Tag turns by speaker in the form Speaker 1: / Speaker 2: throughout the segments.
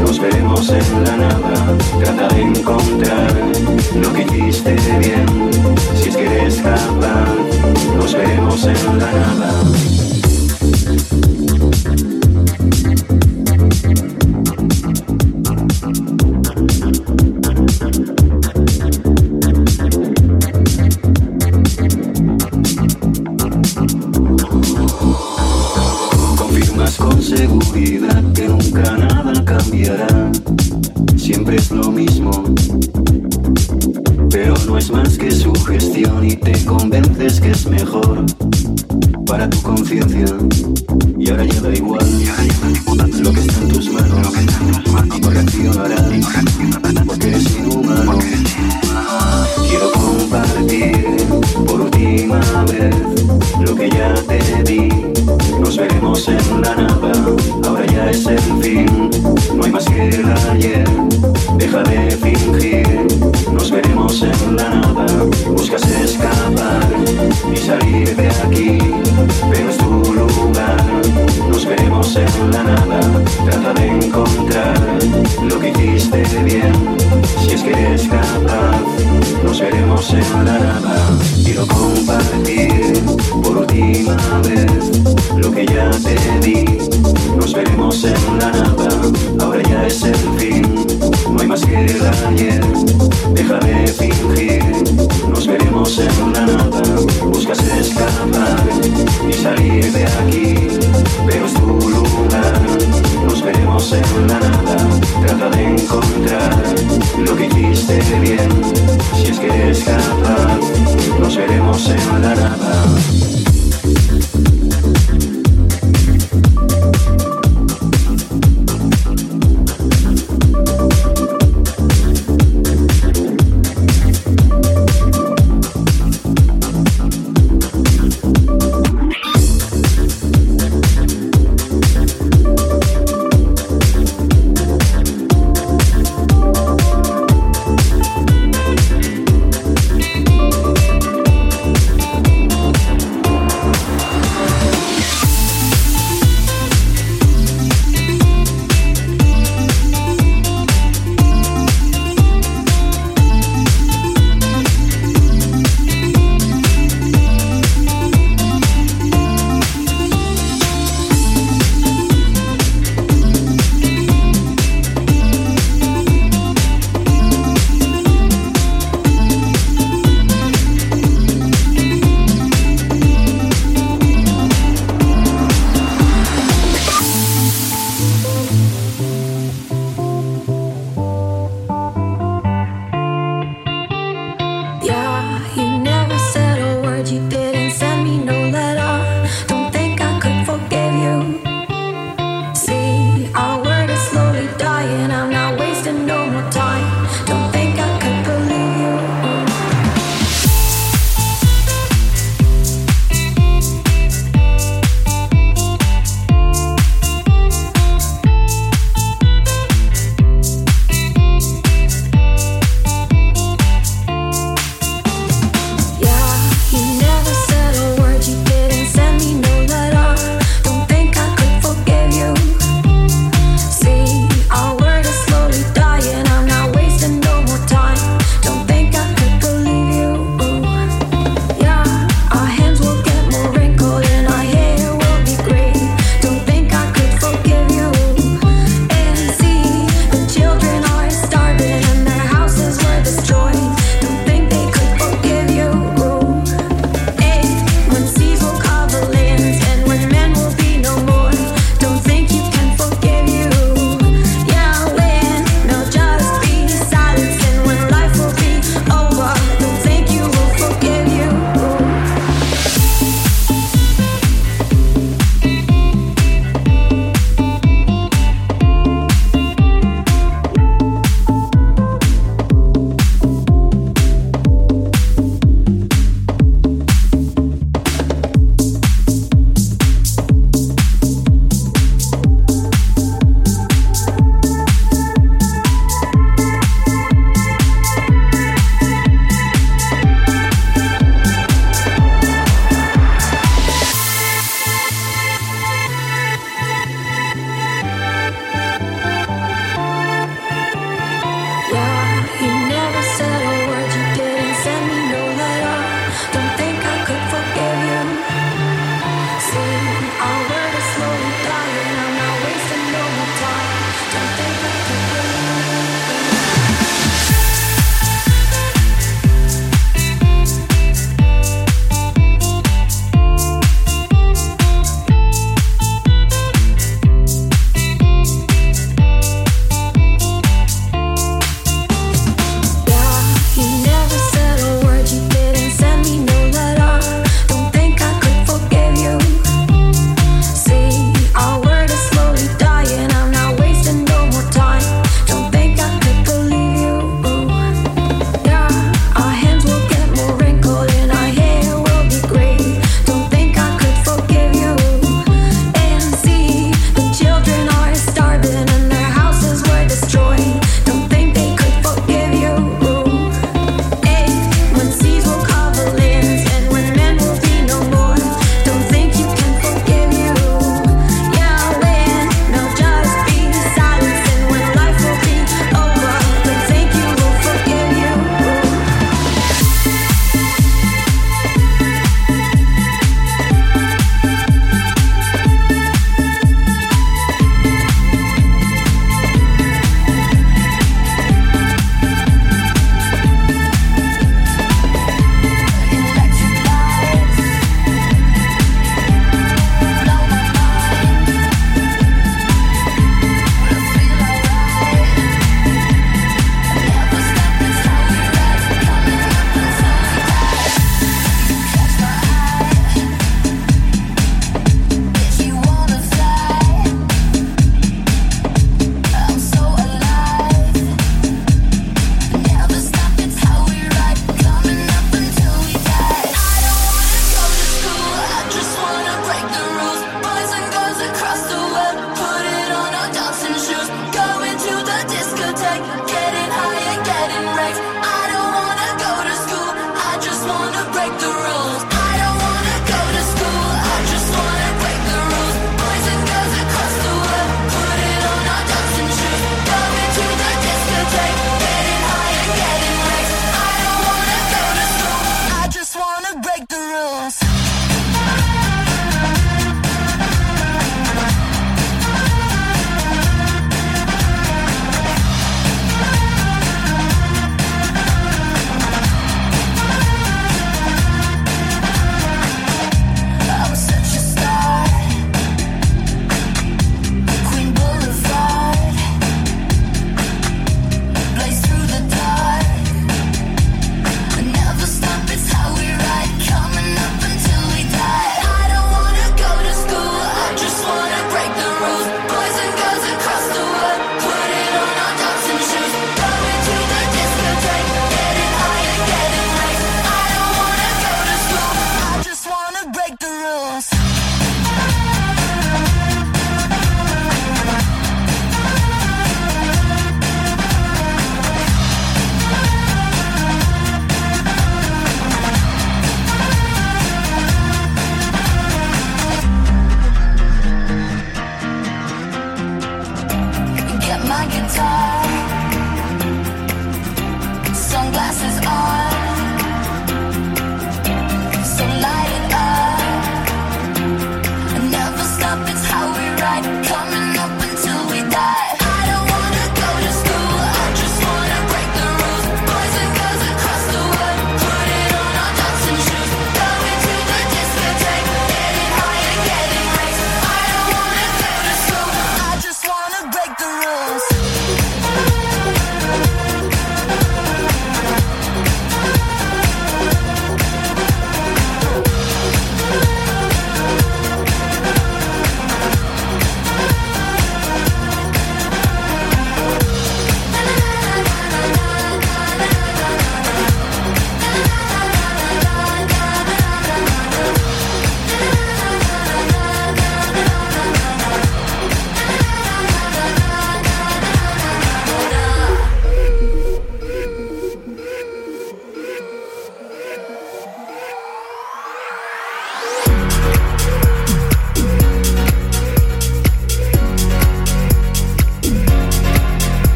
Speaker 1: nos veremos en la nada, trata de encontrar lo que hiciste bien, si es que eres capaz, nos veremos en la nada.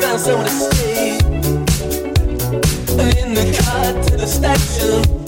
Speaker 2: found somewhere to stay. In the car to the station.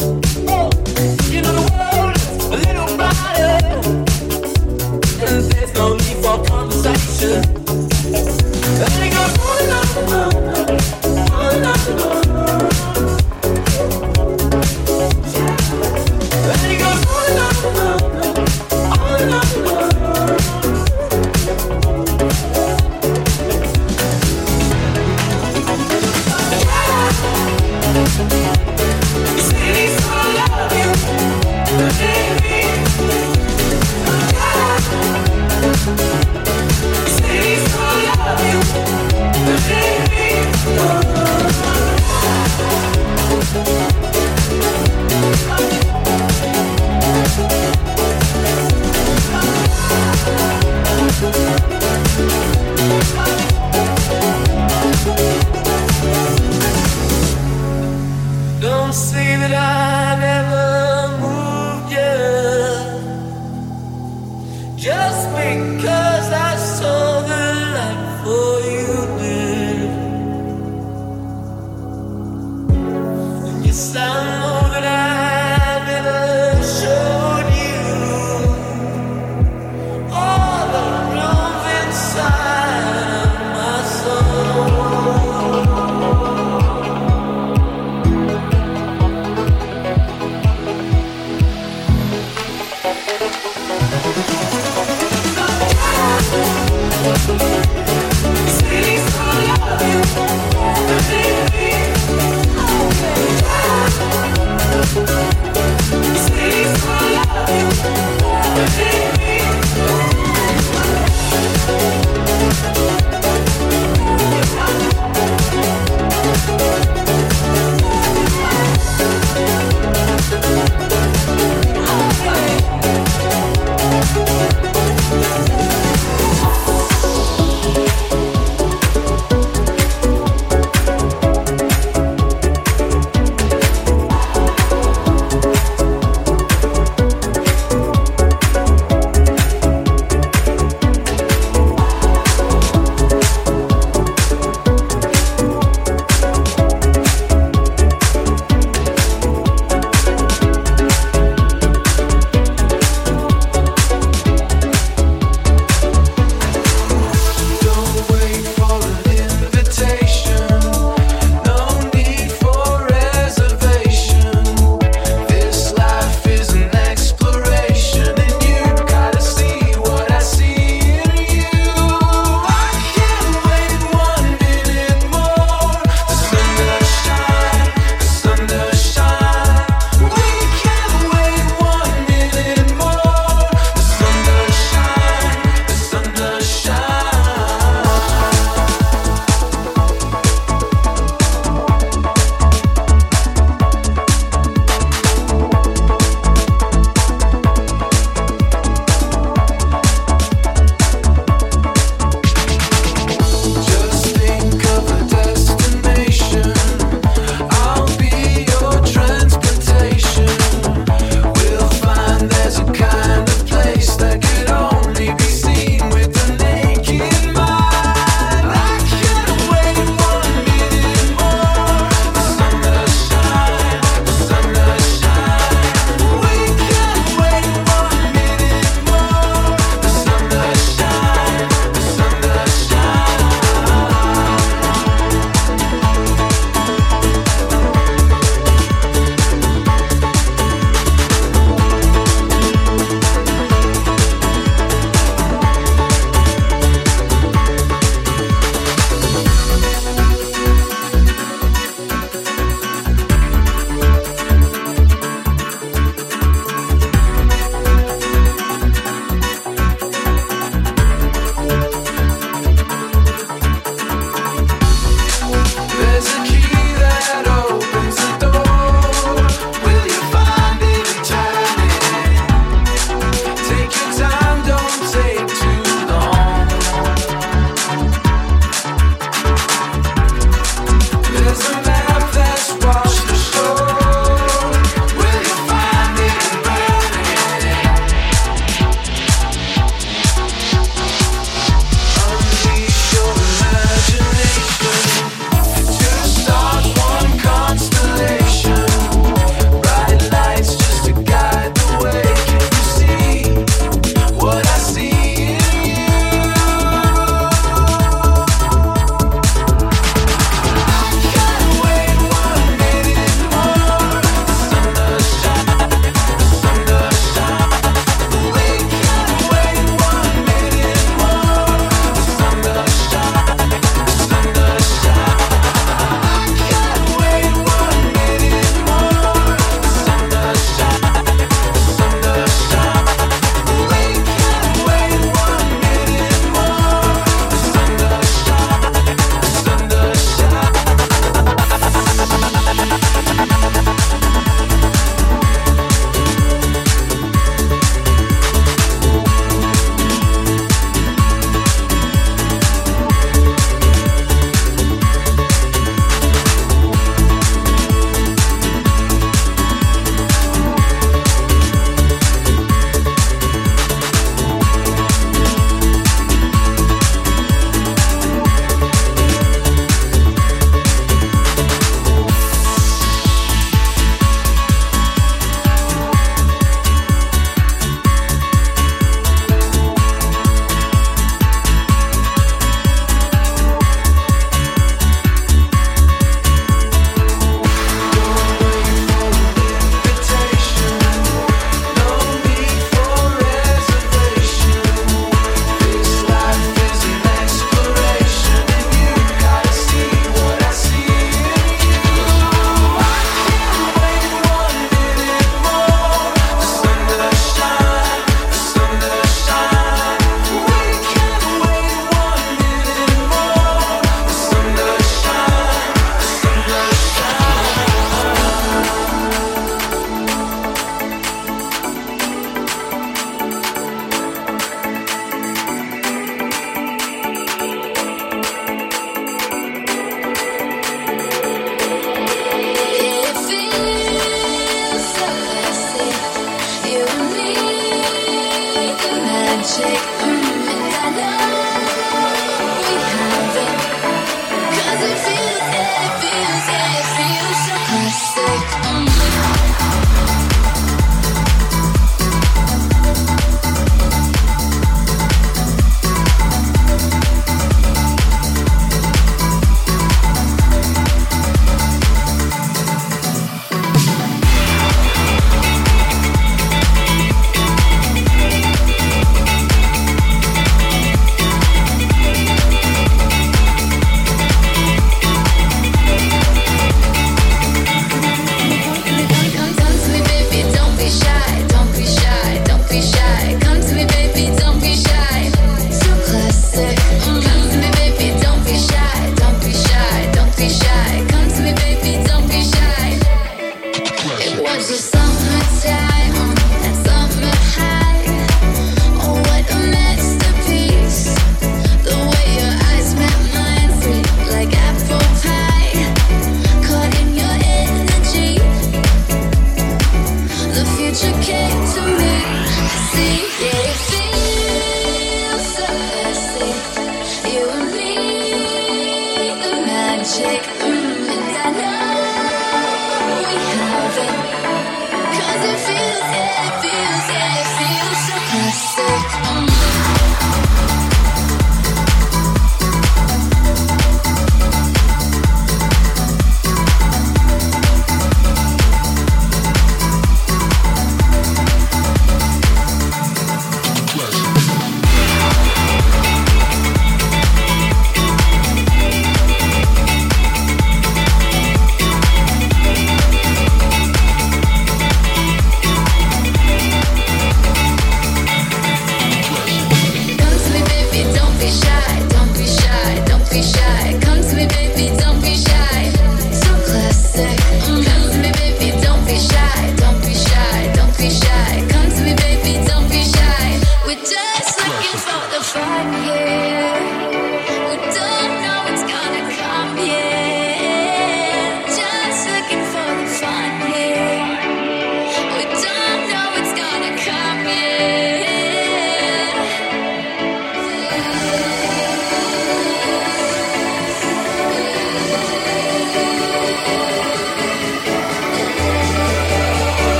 Speaker 3: you felt the fire.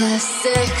Speaker 3: classic.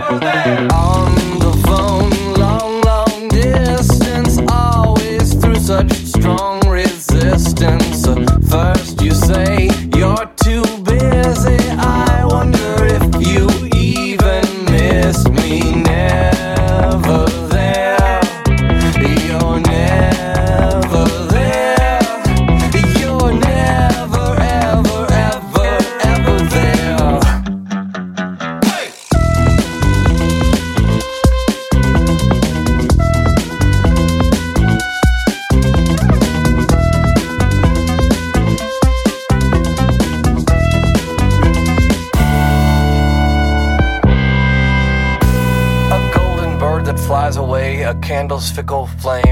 Speaker 4: never. fickle flame.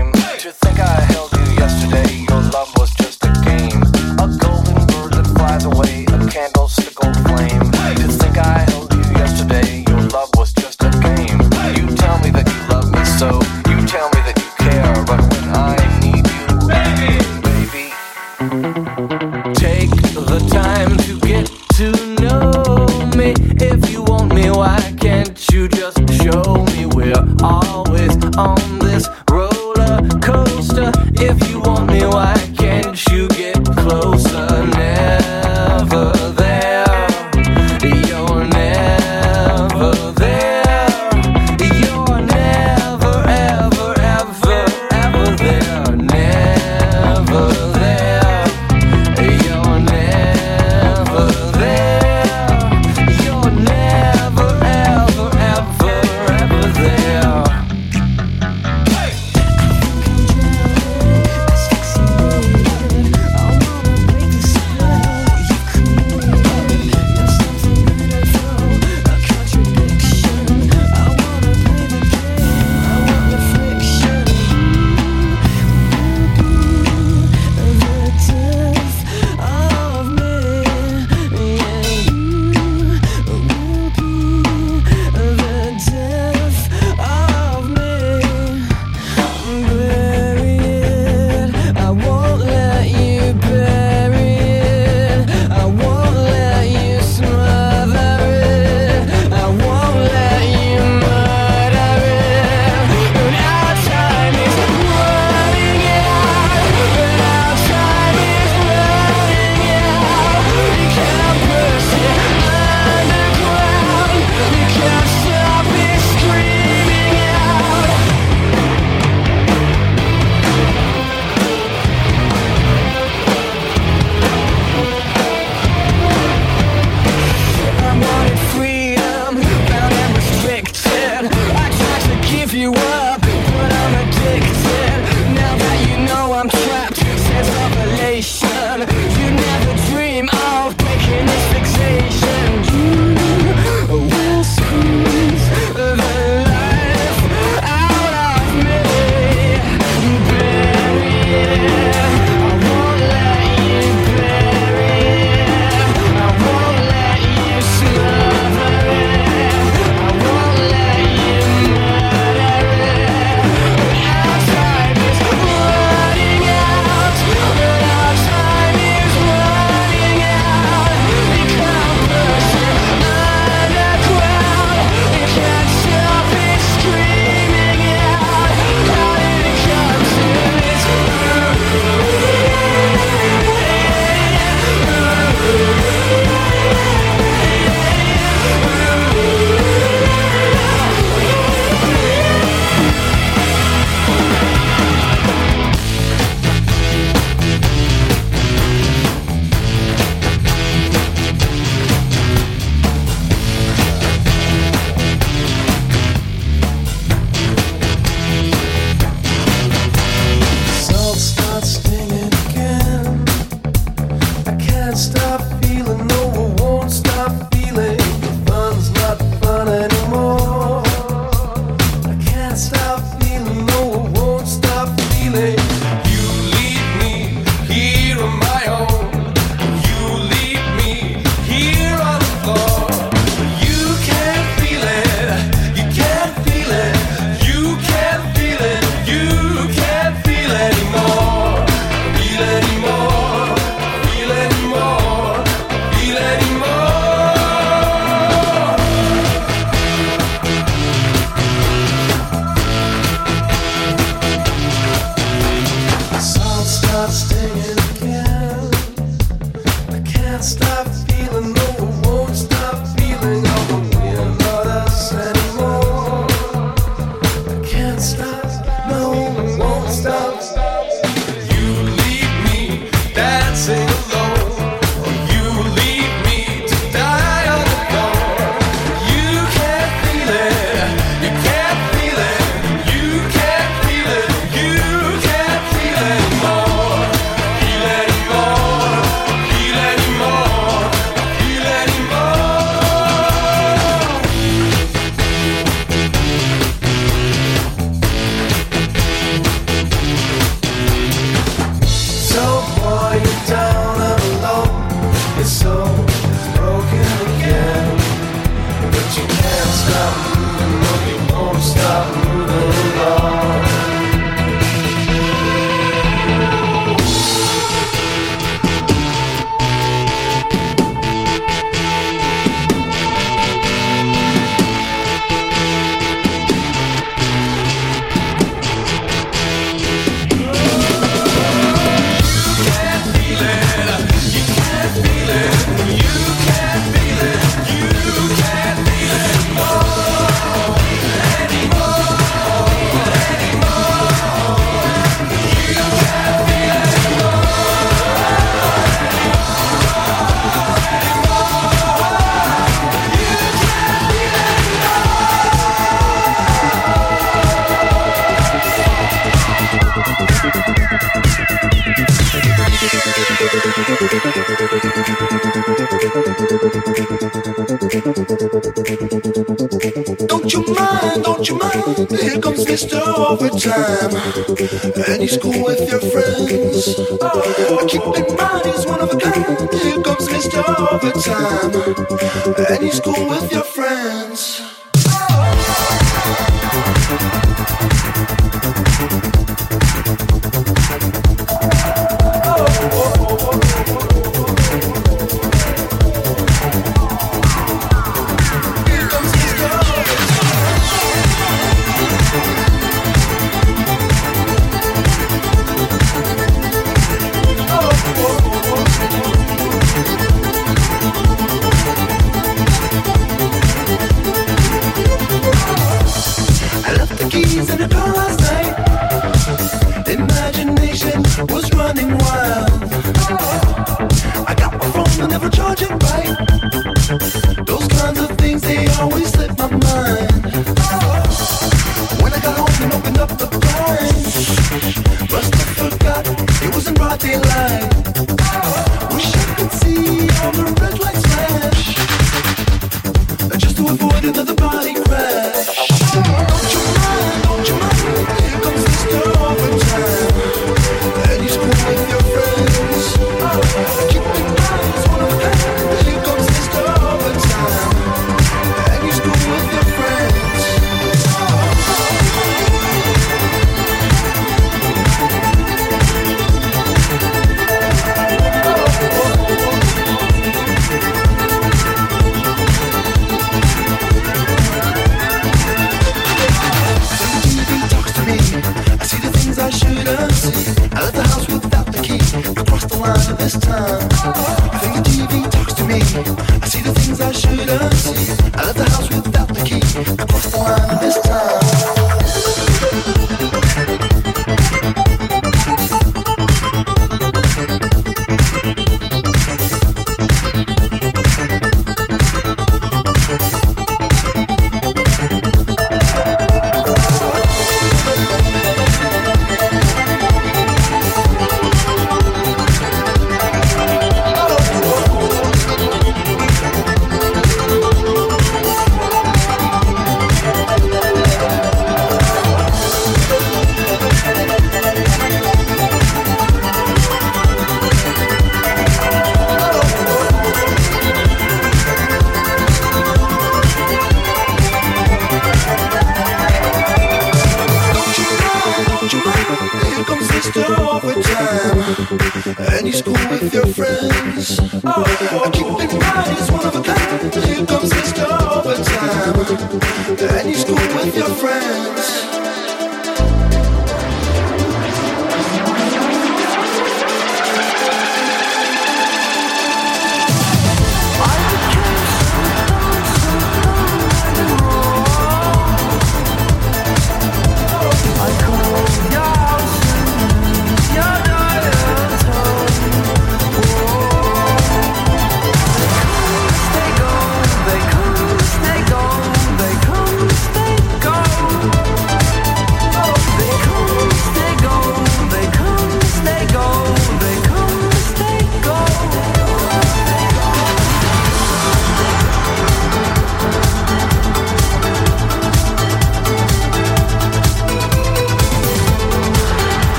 Speaker 5: school with your friends. Oh, oh keep in mind it's one of a kind. Here comes discover time. Any school with your friends.